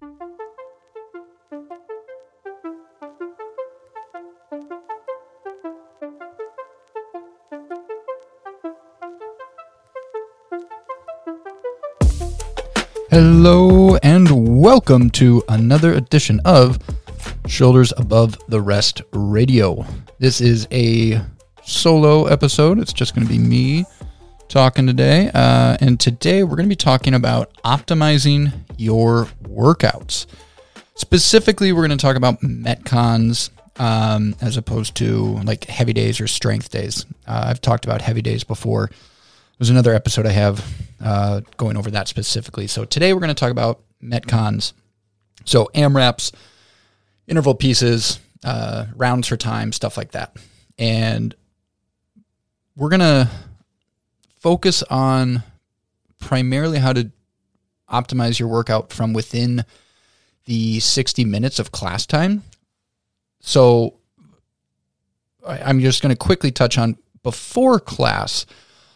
Hello and welcome to another edition of Shoulders Above the Rest Radio. This is a solo episode. It's just going to be me talking today. Uh, and today we're going to be talking about optimizing your workouts. Specifically, we're going to talk about Metcons um, as opposed to like heavy days or strength days. Uh, I've talked about heavy days before. There's another episode I have uh, going over that specifically. So today we're going to talk about Metcons. So AMRAPs, interval pieces, uh, rounds for time, stuff like that. And we're going to focus on primarily how to optimize your workout from within the 60 minutes of class time. So I'm just going to quickly touch on before class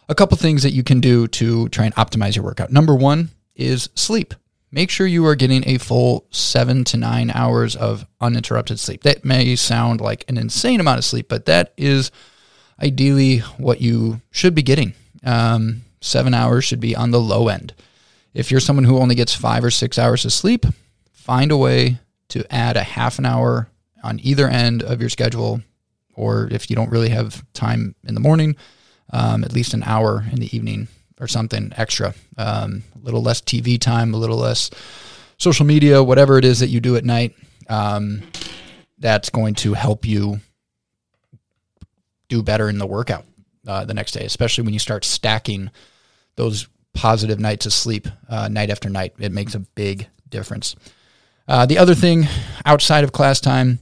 a couple things that you can do to try and optimize your workout. Number one is sleep. Make sure you are getting a full seven to nine hours of uninterrupted sleep. That may sound like an insane amount of sleep, but that is ideally what you should be getting. Um, seven hours should be on the low end. If you're someone who only gets five or six hours of sleep, find a way to add a half an hour on either end of your schedule. Or if you don't really have time in the morning, um, at least an hour in the evening or something extra. Um, a little less TV time, a little less social media, whatever it is that you do at night. Um, that's going to help you do better in the workout uh, the next day, especially when you start stacking those positive nights of sleep uh, night after night. It makes a big difference. Uh, the other thing outside of class time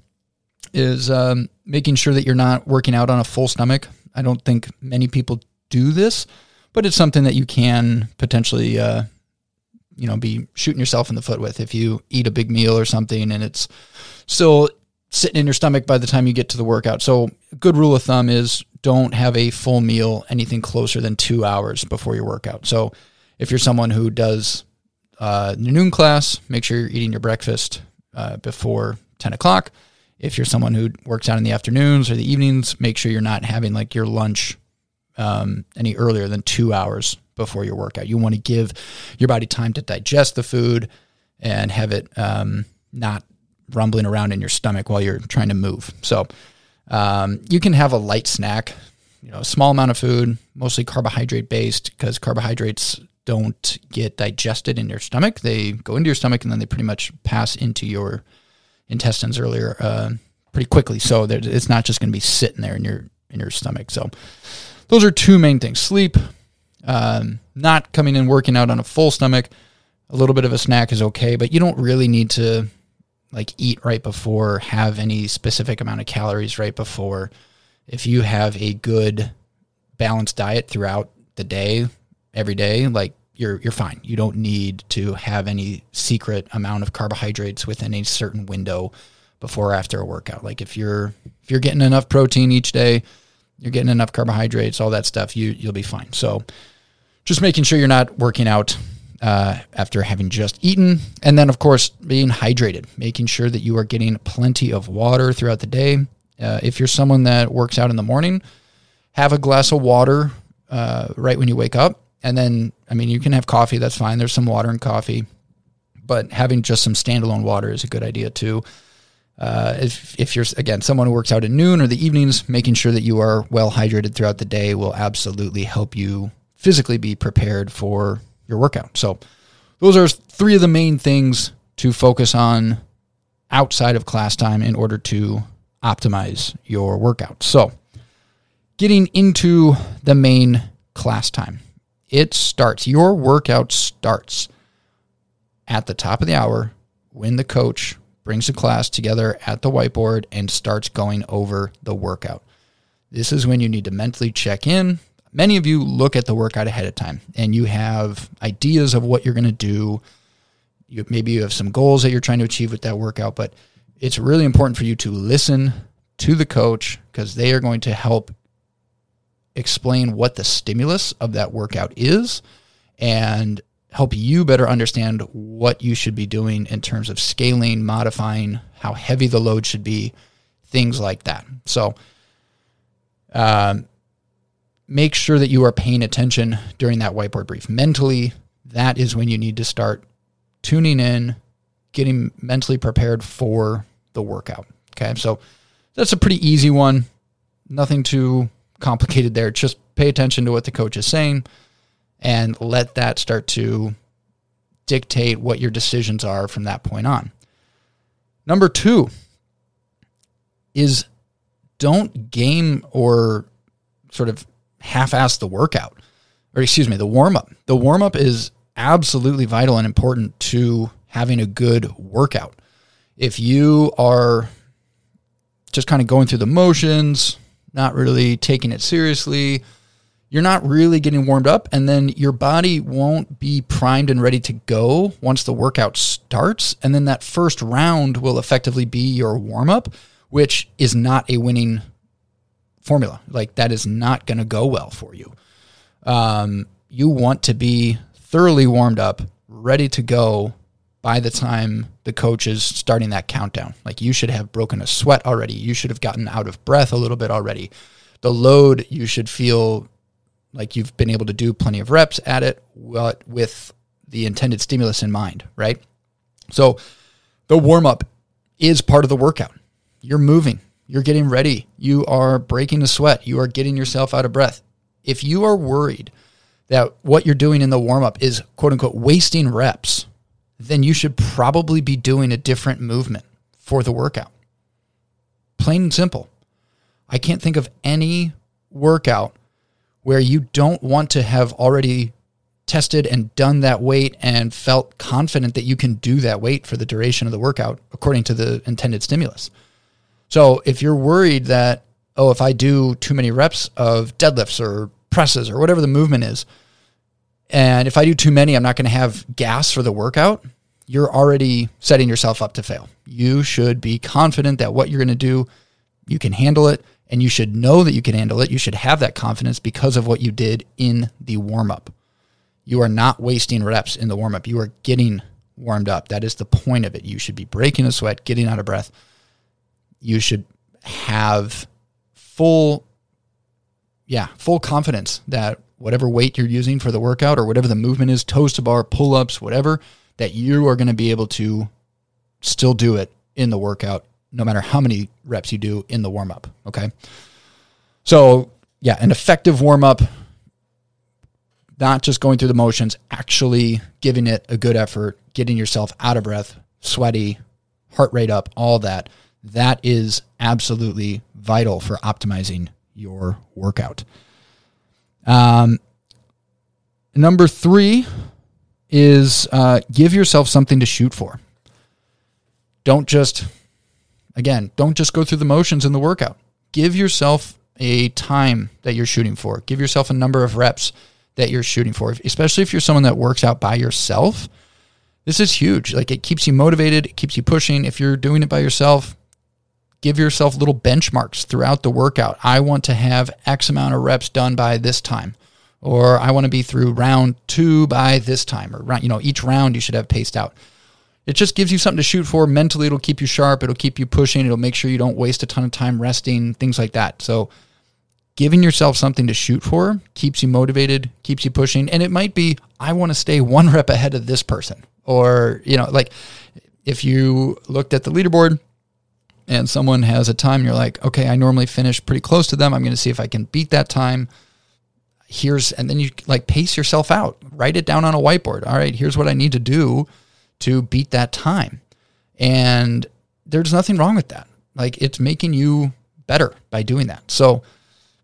is um, making sure that you're not working out on a full stomach. I don't think many people do this, but it's something that you can potentially, uh, you know, be shooting yourself in the foot with if you eat a big meal or something and it's still sitting in your stomach by the time you get to the workout. So, good rule of thumb is don't have a full meal anything closer than two hours before your workout. So, if you're someone who does uh, noon class, make sure you're eating your breakfast uh, before 10 o'clock if you're someone who works out in the afternoons or the evenings, make sure you're not having like your lunch um, any earlier than two hours before your workout. You want to give your body time to digest the food and have it um, not rumbling around in your stomach while you're trying to move. So um, you can have a light snack, you know, a small amount of food, mostly carbohydrate based, because carbohydrates don't get digested in your stomach. They go into your stomach and then they pretty much pass into your intestines earlier uh, pretty quickly. So it's not just going to be sitting there in your in your stomach. So those are two main things: sleep, um, not coming in working out on a full stomach. A little bit of a snack is okay, but you don't really need to like eat right before, have any specific amount of calories right before. If you have a good balanced diet throughout the day, every day, like you're you're fine. You don't need to have any secret amount of carbohydrates within a certain window before or after a workout. Like if you're if you're getting enough protein each day, you're getting enough carbohydrates, all that stuff, you you'll be fine. So just making sure you're not working out uh, after having just eaten, and then of course being hydrated, making sure that you are getting plenty of water throughout the day. Uh, if you're someone that works out in the morning, have a glass of water uh, right when you wake up and then, I mean, you can have coffee, that's fine. There's some water in coffee, but having just some standalone water is a good idea too. Uh, if, if you're, again, someone who works out at noon or the evenings, making sure that you are well hydrated throughout the day will absolutely help you physically be prepared for your workout. So, those are three of the main things to focus on outside of class time in order to optimize your workout. So, getting into the main class time. It starts, your workout starts at the top of the hour when the coach brings the class together at the whiteboard and starts going over the workout. This is when you need to mentally check in. Many of you look at the workout ahead of time and you have ideas of what you're going to do. You, maybe you have some goals that you're trying to achieve with that workout, but it's really important for you to listen to the coach because they are going to help explain what the stimulus of that workout is and help you better understand what you should be doing in terms of scaling, modifying, how heavy the load should be, things like that. So, um, make sure that you are paying attention during that whiteboard brief. Mentally, that is when you need to start tuning in, getting mentally prepared for the workout. Okay. So that's a pretty easy one. Nothing too complicated there. Just pay attention to what the coach is saying and let that start to dictate what your decisions are from that point on. Number two is don't game or sort of half ass the workout, or excuse me, the warm up. The warm up is absolutely vital and important to having a good workout. If you are just kind of going through the motions, not really taking it seriously, you're not really getting warmed up, and then your body won't be primed and ready to go once the workout starts. And then that first round will effectively be your warm up, which is not a winning formula. Like that is not going to go well for you. Um, you want to be thoroughly warmed up, ready to go by the time the coach is starting that countdown. Like you should have broken a sweat already. You should have gotten out of breath a little bit already. The load, you should feel like you've been able to do plenty of reps at it with the intended stimulus in mind, right? So the warm up is part of the workout. You're moving, you're getting ready, you are breaking a sweat, you are getting yourself out of breath. If you are worried that what you're doing in the warm up is quote unquote wasting reps, then you should probably be doing a different movement for the workout. Plain and simple. I can't think of any workout where you don't want to have already tested and done that weight and felt confident that you can do that weight for the duration of the workout according to the intended stimulus. So if you're worried that, oh, if I do too many reps of deadlifts or presses or whatever the movement is, and if I do too many, I'm not going to have gas for the workout, you're already setting yourself up to fail. You should be confident that what you're going to do, you can handle it and you should know that you can handle it. You should have that confidence because of what you did in the warm up. You are not wasting reps in the warm up. You are getting warmed up. That is the point of it. You should be breaking a sweat, getting out of breath. You should have full, yeah, full confidence that whatever weight you're using for the workout or whatever the movement is, toes to bar, pull ups, whatever, that you are going to be able to still do it in the workout no matter how many reps you do in the warm up. Okay. So, yeah, an effective warm up, not just going through the motions, actually giving it a good effort, getting yourself out of breath, sweaty, heart rate up, all that. That is absolutely vital for optimizing your workout. Um, number three is uh, give yourself something to shoot for. Don't just Again, don't just go through the motions in the workout. Give yourself a time that you're shooting for. Give yourself a number of reps that you're shooting for, especially if you're someone that works out by yourself. This is huge. Like it keeps you motivated, it keeps you pushing. If you're doing it by yourself, give yourself little benchmarks throughout the workout. I want to have X amount of reps done by this time, or I want to be through round two by this time, or you know, each round you should have paced out it just gives you something to shoot for. Mentally, it'll keep you sharp. It'll keep you pushing. It'll make sure you don't waste a ton of time resting, things like that. So, giving yourself something to shoot for keeps you motivated, keeps you pushing. And it might be, I want to stay one rep ahead of this person. Or, you know, like if you looked at the leaderboard and someone has a time, you're like, okay, I normally finish pretty close to them. I'm going to see if I can beat that time. Here's, and then you like pace yourself out, write it down on a whiteboard. All right, here's what I need to do to beat that time. And there's nothing wrong with that. Like it's making you better by doing that. So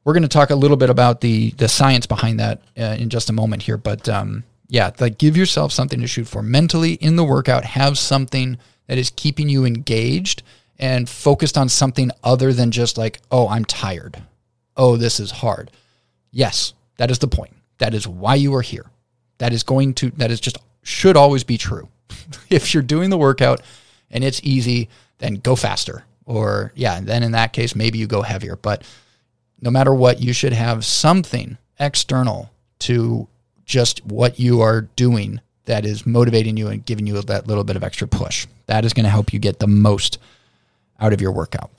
we're going to talk a little bit about the the science behind that uh, in just a moment here. But um, yeah, like give yourself something to shoot for mentally in the workout. Have something that is keeping you engaged and focused on something other than just like, oh, I'm tired. Oh, this is hard. Yes, that is the point. That is why you are here. That is going to. That is just should always be true. if you're doing the workout and it's easy, then go faster. Or, yeah, then in that case, maybe you go heavier. But no matter what, you should have something external to just what you are doing that is motivating you and giving you that little bit of extra push. That is going to help you get the most out of your workout.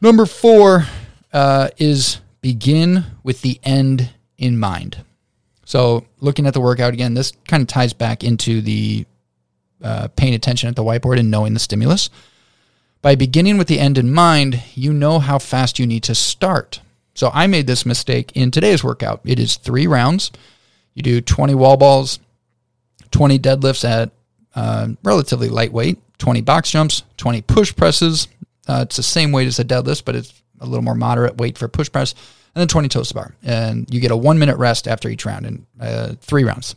Number four uh, is begin with the end in mind. So, looking at the workout again, this kind of ties back into the uh, paying attention at the whiteboard and knowing the stimulus. By beginning with the end in mind, you know how fast you need to start. So, I made this mistake in today's workout. It is three rounds. You do 20 wall balls, 20 deadlifts at uh, relatively lightweight, 20 box jumps, 20 push presses. Uh, it's the same weight as a deadlift, but it's a little more moderate weight for push press, and then 20 toes to bar. And you get a one minute rest after each round in uh, three rounds.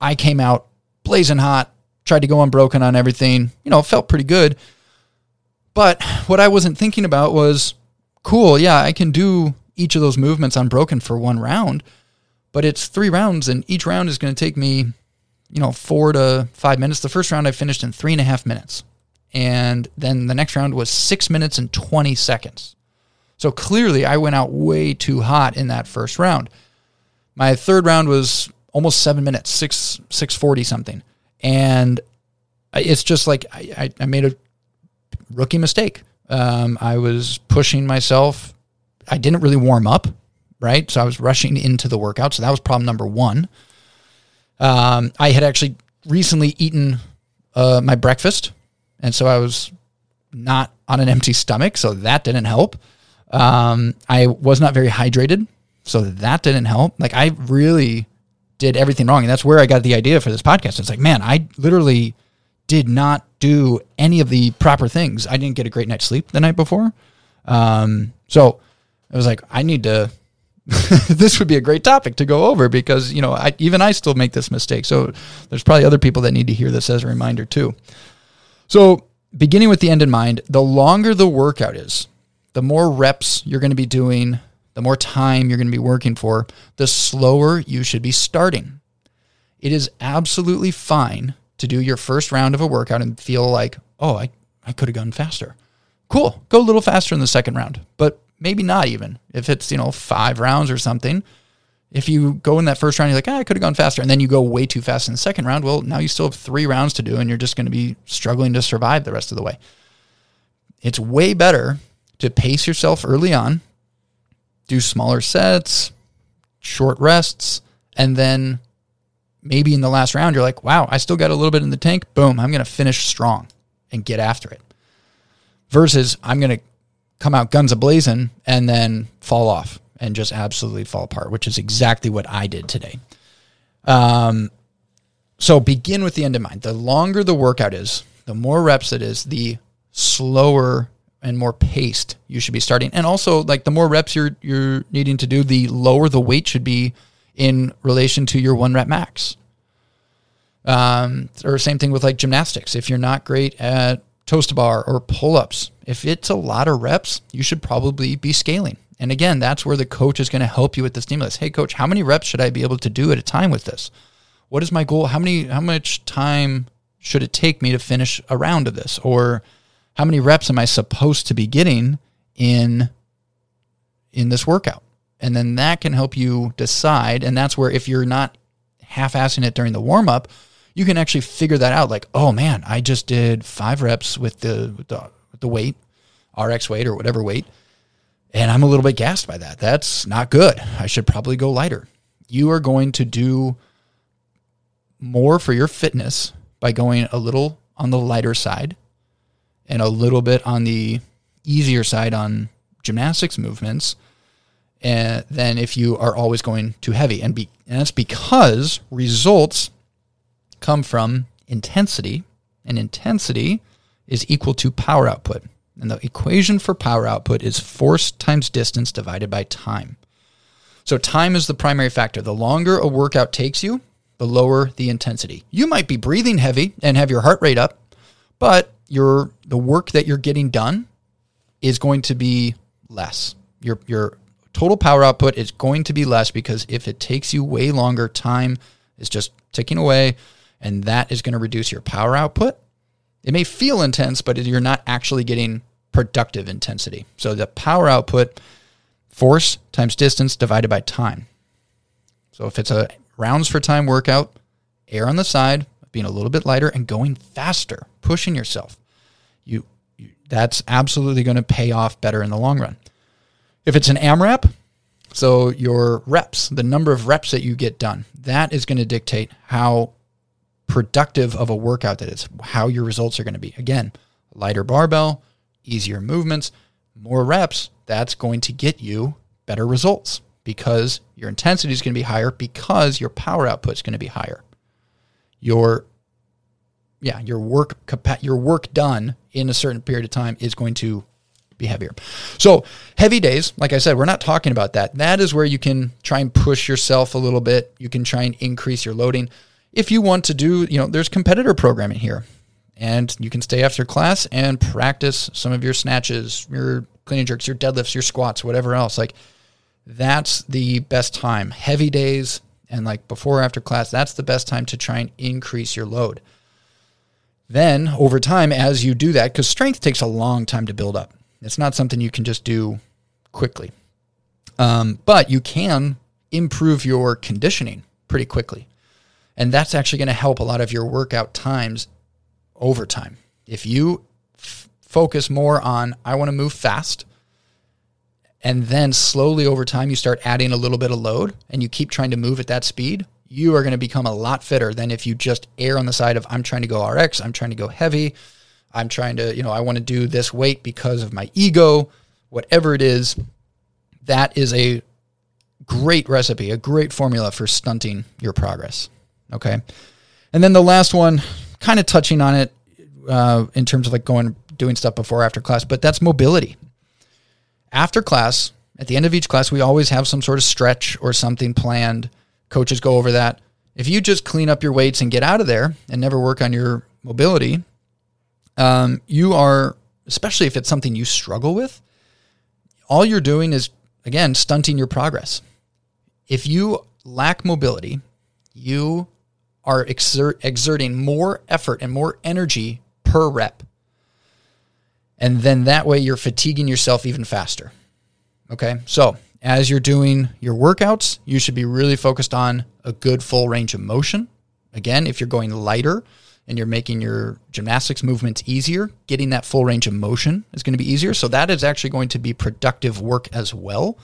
I came out blazing hot, tried to go unbroken on everything. You know, felt pretty good. But what I wasn't thinking about was cool, yeah, I can do each of those movements unbroken for one round, but it's three rounds, and each round is going to take me you know, four to five minutes. The first round I finished in three and a half minutes. And then the next round was six minutes and 20 seconds. So clearly I went out way too hot in that first round. My third round was almost seven minutes, six, 640 something. And it's just like I, I made a rookie mistake. Um, I was pushing myself. I didn't really warm up, right? So I was rushing into the workout. So that was problem number one. Um, I had actually recently eaten uh, my breakfast, and so I was not on an empty stomach, so that didn't help. Um, I was not very hydrated, so that didn't help. Like I really did everything wrong, and that's where I got the idea for this podcast. It's like, man, I literally did not do any of the proper things. I didn't get a great night's sleep the night before, um, so I was like, I need to this would be a great topic to go over because you know I, even I still make this mistake. So there's probably other people that need to hear this as a reminder too. So beginning with the end in mind, the longer the workout is, the more reps you're going to be doing, the more time you're going to be working for, the slower you should be starting. It is absolutely fine to do your first round of a workout and feel like, oh, I, I could have gone faster. Cool. Go a little faster in the second round, but maybe not even. If it's you know five rounds or something if you go in that first round you're like ah, i could have gone faster and then you go way too fast in the second round well now you still have three rounds to do and you're just going to be struggling to survive the rest of the way. It's way better to pace yourself early on do smaller sets short rests and then maybe in the last round you're like wow i still got a little bit in the tank boom i'm going to finish strong and get after it versus i'm going to come out guns a blazing and then fall off and just absolutely fall apart, which is exactly what I did today. Um, so begin with the end in mind. The longer the workout is, the more reps it is, the slower and more paced you should be starting. And also, like the more reps you're you're needing to do, the lower the weight should be in relation to your one rep max. Um, or same thing with like gymnastics. If you're not great at toes to bar or pull ups, if it's a lot of reps, you should probably be scaling. And again, that's where the coach is going to help you with the stimulus. Hey coach, how many reps should I be able to do at a time with this? What is my goal? How many how much time should it take me to finish a round of this? Or how many reps am I supposed to be getting in in this workout? And then that can help you decide and that's where if you're not half-assing it during the warm-up, you can actually figure that out like, "Oh man, I just did 5 reps with the with the the weight, RX weight or whatever weight. And I'm a little bit gassed by that. That's not good. I should probably go lighter. You are going to do more for your fitness by going a little on the lighter side and a little bit on the easier side on gymnastics movements and than if you are always going too heavy. And, be, and that's because results come from intensity, and intensity is equal to power output. And the equation for power output is force times distance divided by time. So time is the primary factor. The longer a workout takes you, the lower the intensity. You might be breathing heavy and have your heart rate up, but your the work that you're getting done is going to be less. Your your total power output is going to be less because if it takes you way longer, time is just ticking away and that is going to reduce your power output it may feel intense, but you're not actually getting productive intensity. So the power output, force times distance divided by time. So if it's a rounds for time workout air on the side being a little bit lighter and going faster, pushing yourself. You, you that's absolutely going to pay off better in the long run. If it's an AMRAP, so your reps, the number of reps that you get done, that is going to dictate how productive of a workout that is, how your results are going to be. Again, lighter barbell, easier movements, more reps, that's going to get you better results because your intensity is going to be higher because your power output is going to be higher. Your yeah, your work your work done in a certain period of time is going to be heavier. So, heavy days, like I said, we're not talking about that. That is where you can try and push yourself a little bit. You can try and increase your loading. If you want to do, you know, there's competitor programming here. And you can stay after class and practice some of your snatches, your clean and jerks, your deadlifts, your squats, whatever else. Like that's the best time. Heavy days and like before or after class, that's the best time to try and increase your load. Then over time, as you do that, because strength takes a long time to build up, it's not something you can just do quickly. Um, but you can improve your conditioning pretty quickly. And that's actually going to help a lot of your workout times over time. If you f- focus more on, I want to move fast, and then slowly over time you start adding a little bit of load and you keep trying to move at that speed, you are going to become a lot fitter than if you just err on the side of I'm trying to go RX, I'm trying to go heavy, I'm trying to, you know, I want to do this weight because of my ego, whatever it is. That is a great recipe, a great formula for stunting your progress. Okay. And then the last one, kind of touching on it uh, in terms of like going, doing stuff before, after class, but that's mobility after class, at the end of each class, we always have some sort of stretch or something planned. Coaches go over that. If you just clean up your weights and get out of there and never work on your mobility, um, you are, especially if it's something you struggle with, all you're doing is, again, stunting your progress. If you lack mobility, you are exert, exerting more effort and more energy per rep. And then that way you're fatiguing yourself even faster. Okay. So as you're doing your workouts, you should be really focused on a good full range of motion. Again, if you're going lighter and you're making your gymnastics movements easier, getting that full range of motion is going to be easier. So that is actually going to be productive work as well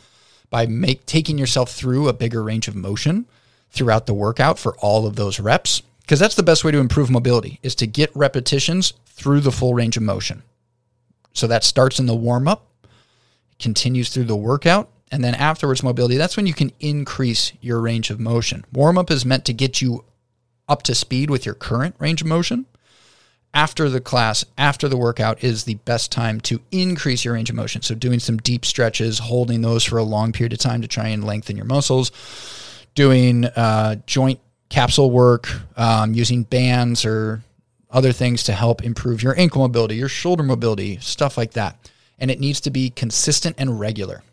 by make taking yourself through a bigger range of motion throughout the workout for all of those reps because that's the best way to improve mobility is to get repetitions through the full range of motion. So that starts in the warm up, continues through the workout, and then afterwards mobility. That's when you can increase your range of motion. Warm up is meant to get you up to speed with your current range of motion. After the class, after the workout is the best time to increase your range of motion. So doing some deep stretches, holding those for a long period of time to try and lengthen your muscles, doing uh, joint capsule work, um, using bands or other things to help improve your ankle mobility, your shoulder mobility, stuff like that. And it needs to be consistent and regular.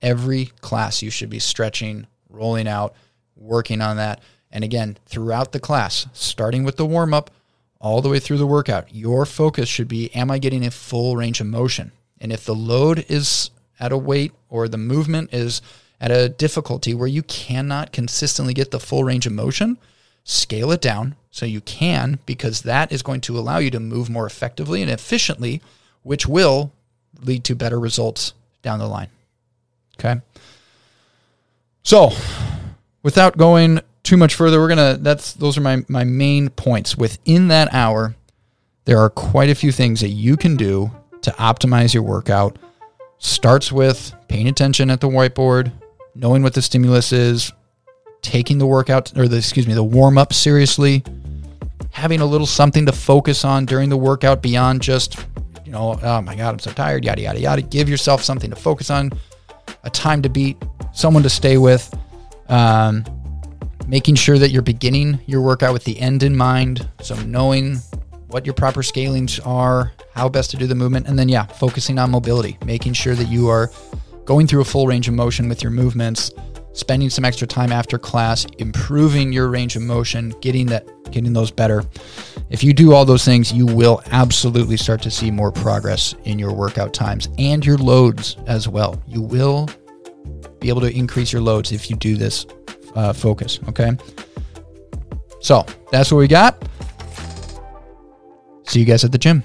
Every class, you should be stretching, rolling out, working on that. And again, throughout the class, starting with the warm up all the way through the workout, your focus should be Am I getting a full range of motion? And if the load is at a weight or the movement is at a difficulty where you cannot consistently get the full range of motion, scale it down so you can, because that is going to allow you to move more effectively and efficiently, which will lead to better results down the line. Okay. So, without going too much further, we're gonna. That's those are my my main points. Within that hour, there are quite a few things that you can do to optimize your workout. Starts with paying attention at the whiteboard, knowing what the stimulus is, taking the workout or the excuse me the warm up seriously, having a little something to focus on during the workout beyond just you know oh my god I'm so tired yada yada yada. Give yourself something to focus on, a time to beat, someone to stay with. Um, making sure that you're beginning your workout with the end in mind. So knowing what your proper scalings are, how best to do the movement, and then yeah, focusing on mobility, making sure that you are going through a full range of motion with your movements spending some extra time after class, improving your range of motion, getting that getting those better. If you do all those things, you will absolutely start to see more progress in your workout times and your loads as well. You will be able to increase your loads if you do this uh, focus. Okay. So that's what we got. See you guys at the gym.